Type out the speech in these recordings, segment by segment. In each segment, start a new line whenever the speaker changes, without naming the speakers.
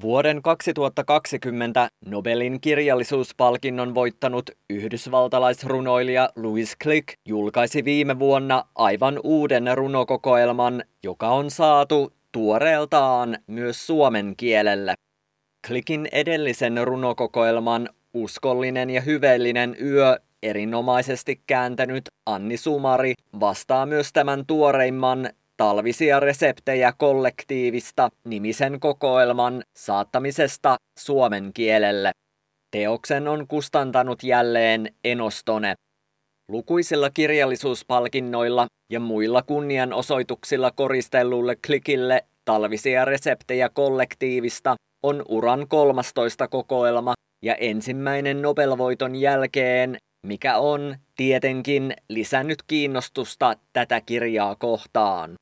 Vuoden 2020 Nobelin kirjallisuuspalkinnon voittanut yhdysvaltalaisrunoilija Louis Click julkaisi viime vuonna aivan uuden runokokoelman, joka on saatu tuoreeltaan myös suomen kielelle. Clickin edellisen runokokoelman Uskollinen ja hyveellinen yö erinomaisesti kääntänyt Anni Sumari vastaa myös tämän tuoreimman talvisia reseptejä kollektiivista nimisen kokoelman saattamisesta suomen kielelle. Teoksen on kustantanut jälleen Enostone. Lukuisilla kirjallisuuspalkinnoilla ja muilla kunnianosoituksilla koristellulle klikille talvisia reseptejä kollektiivista on uran 13 kokoelma ja ensimmäinen Nobelvoiton jälkeen, mikä on tietenkin lisännyt kiinnostusta tätä kirjaa kohtaan.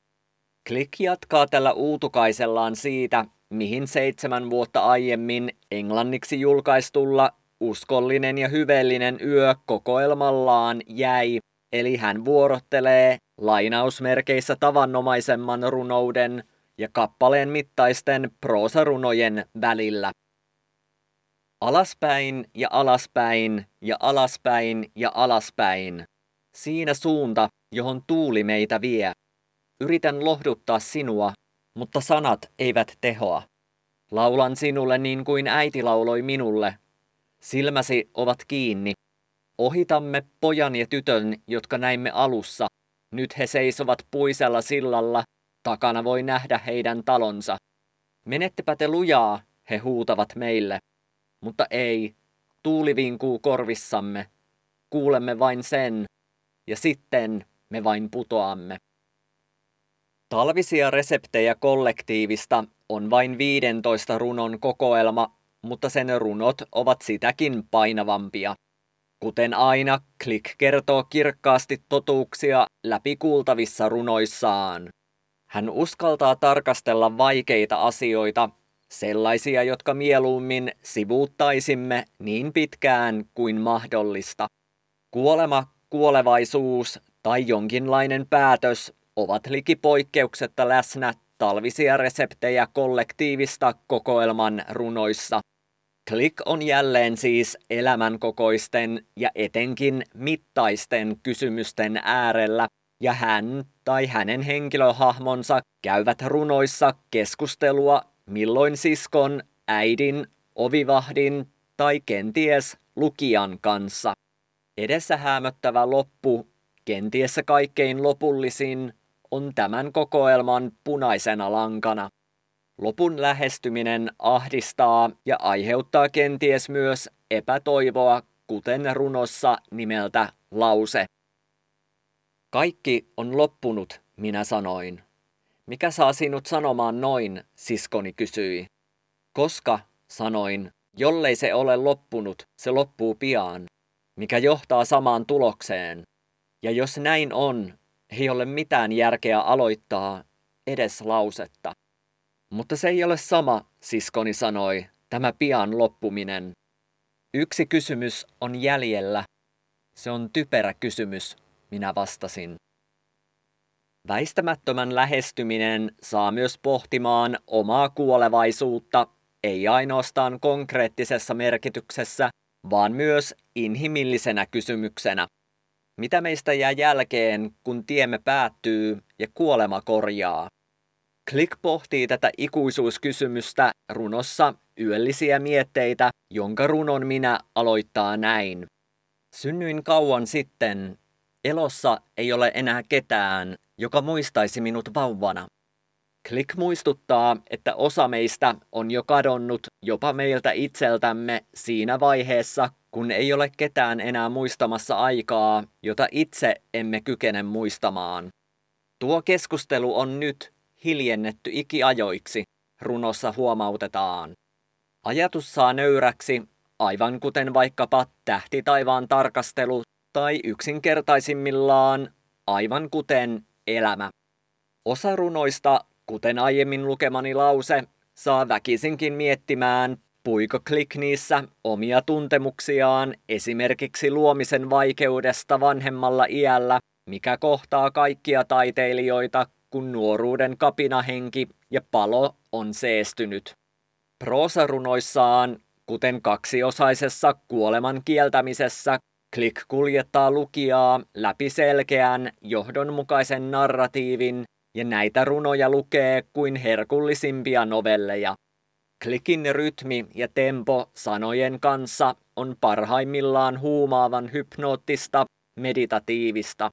Click jatkaa tällä uutukaisellaan siitä, mihin seitsemän vuotta aiemmin englanniksi julkaistulla Uskollinen ja hyveellinen yö kokoelmallaan jäi, eli hän vuorottelee lainausmerkeissä tavannomaisemman runouden ja kappaleen mittaisten proosarunojen välillä. Alaspäin ja alaspäin ja alaspäin ja alaspäin. Siinä suunta, johon tuuli meitä vie. Yritän lohduttaa sinua, mutta sanat eivät tehoa. Laulan sinulle niin kuin äiti lauloi minulle. Silmäsi ovat kiinni. Ohitamme pojan ja tytön, jotka näimme alussa. Nyt he seisovat puisella sillalla. Takana voi nähdä heidän talonsa. Menettepä te lujaa, he huutavat meille. Mutta ei, tuuli vinkuu korvissamme. Kuulemme vain sen, ja sitten me vain putoamme. Talvisia reseptejä kollektiivista on vain 15 runon kokoelma, mutta sen runot ovat sitäkin painavampia. Kuten aina, Click kertoo kirkkaasti totuuksia läpikuultavissa runoissaan. Hän uskaltaa tarkastella vaikeita asioita, sellaisia, jotka mieluummin sivuuttaisimme niin pitkään kuin mahdollista. Kuolema, kuolevaisuus tai jonkinlainen päätös ovat liki poikkeuksetta läsnä talvisia reseptejä kollektiivista kokoelman runoissa. Click on jälleen siis elämänkokoisten ja etenkin mittaisten kysymysten äärellä, ja hän tai hänen henkilöhahmonsa käyvät runoissa keskustelua milloin siskon, äidin, ovivahdin tai kenties lukijan kanssa. Edessä hämöttävä loppu, kenties kaikkein lopullisin, on tämän kokoelman punaisena lankana. Lopun lähestyminen ahdistaa ja aiheuttaa kenties myös epätoivoa, kuten runossa nimeltä lause. Kaikki on loppunut, minä sanoin. Mikä saa sinut sanomaan noin, siskoni kysyi. Koska, sanoin, jollei se ole loppunut, se loppuu pian, mikä johtaa samaan tulokseen. Ja jos näin on, ei ole mitään järkeä aloittaa edes lausetta. Mutta se ei ole sama, siskoni sanoi, tämä pian loppuminen. Yksi kysymys on jäljellä. Se on typerä kysymys, minä vastasin. Väistämättömän lähestyminen saa myös pohtimaan omaa kuolevaisuutta, ei ainoastaan konkreettisessa merkityksessä, vaan myös inhimillisenä kysymyksenä. Mitä meistä jää jälkeen, kun tiemme päättyy ja kuolema korjaa? Click pohtii tätä ikuisuuskysymystä runossa Yöllisiä mietteitä, jonka runon minä aloittaa näin. Synnyin kauan sitten. Elossa ei ole enää ketään, joka muistaisi minut vauvana. Click muistuttaa, että osa meistä on jo kadonnut jopa meiltä itseltämme siinä vaiheessa, kun ei ole ketään enää muistamassa aikaa, jota itse emme kykene muistamaan. Tuo keskustelu on nyt hiljennetty ikiajoiksi, runossa huomautetaan. Ajatus saa nöyräksi, aivan kuten vaikkapa tähti taivaan tarkastelu tai yksinkertaisimmillaan, aivan kuten elämä. Osa runoista, kuten aiemmin lukemani lause, saa väkisinkin miettimään, puiko Click niissä omia tuntemuksiaan esimerkiksi luomisen vaikeudesta vanhemmalla iällä, mikä kohtaa kaikkia taiteilijoita, kun nuoruuden kapinahenki ja palo on seestynyt. Proosarunoissaan, kuten kaksiosaisessa kuoleman kieltämisessä, Klik kuljettaa lukijaa läpi selkeän, johdonmukaisen narratiivin, ja näitä runoja lukee kuin herkullisimpia novelleja. Klikin rytmi ja tempo sanojen kanssa on parhaimmillaan huumaavan hypnoottista, meditatiivista.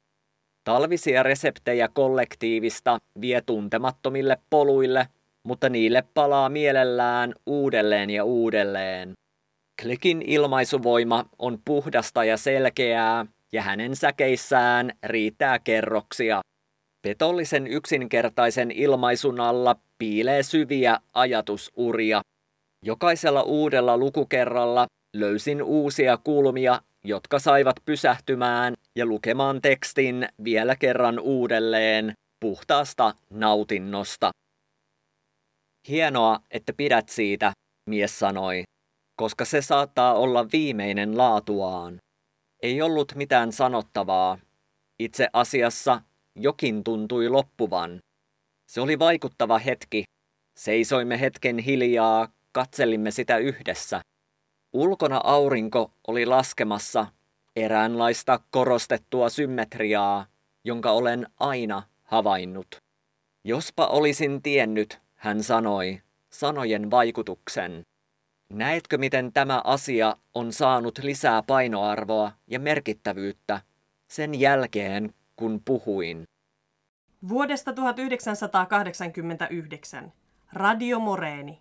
Talvisia reseptejä kollektiivista vie tuntemattomille poluille, mutta niille palaa mielellään uudelleen ja uudelleen. Klikin ilmaisuvoima on puhdasta ja selkeää, ja hänen säkeissään riittää kerroksia. Petollisen yksinkertaisen ilmaisun alla piilee syviä ajatusuria. Jokaisella uudella lukukerralla löysin uusia kulmia, jotka saivat pysähtymään ja lukemaan tekstin vielä kerran uudelleen puhtaasta nautinnosta. Hienoa, että pidät siitä, mies sanoi, koska se saattaa olla viimeinen laatuaan. Ei ollut mitään sanottavaa. Itse asiassa jokin tuntui loppuvan. Se oli vaikuttava hetki. Seisoimme hetken hiljaa, katselimme sitä yhdessä. Ulkona aurinko oli laskemassa eräänlaista korostettua symmetriaa, jonka olen aina havainnut. Jospa olisin tiennyt, hän sanoi, sanojen vaikutuksen. Näetkö, miten tämä asia on saanut lisää painoarvoa ja merkittävyyttä sen jälkeen, kun puhuin?
Vuodesta 1989 Radio Moreeni.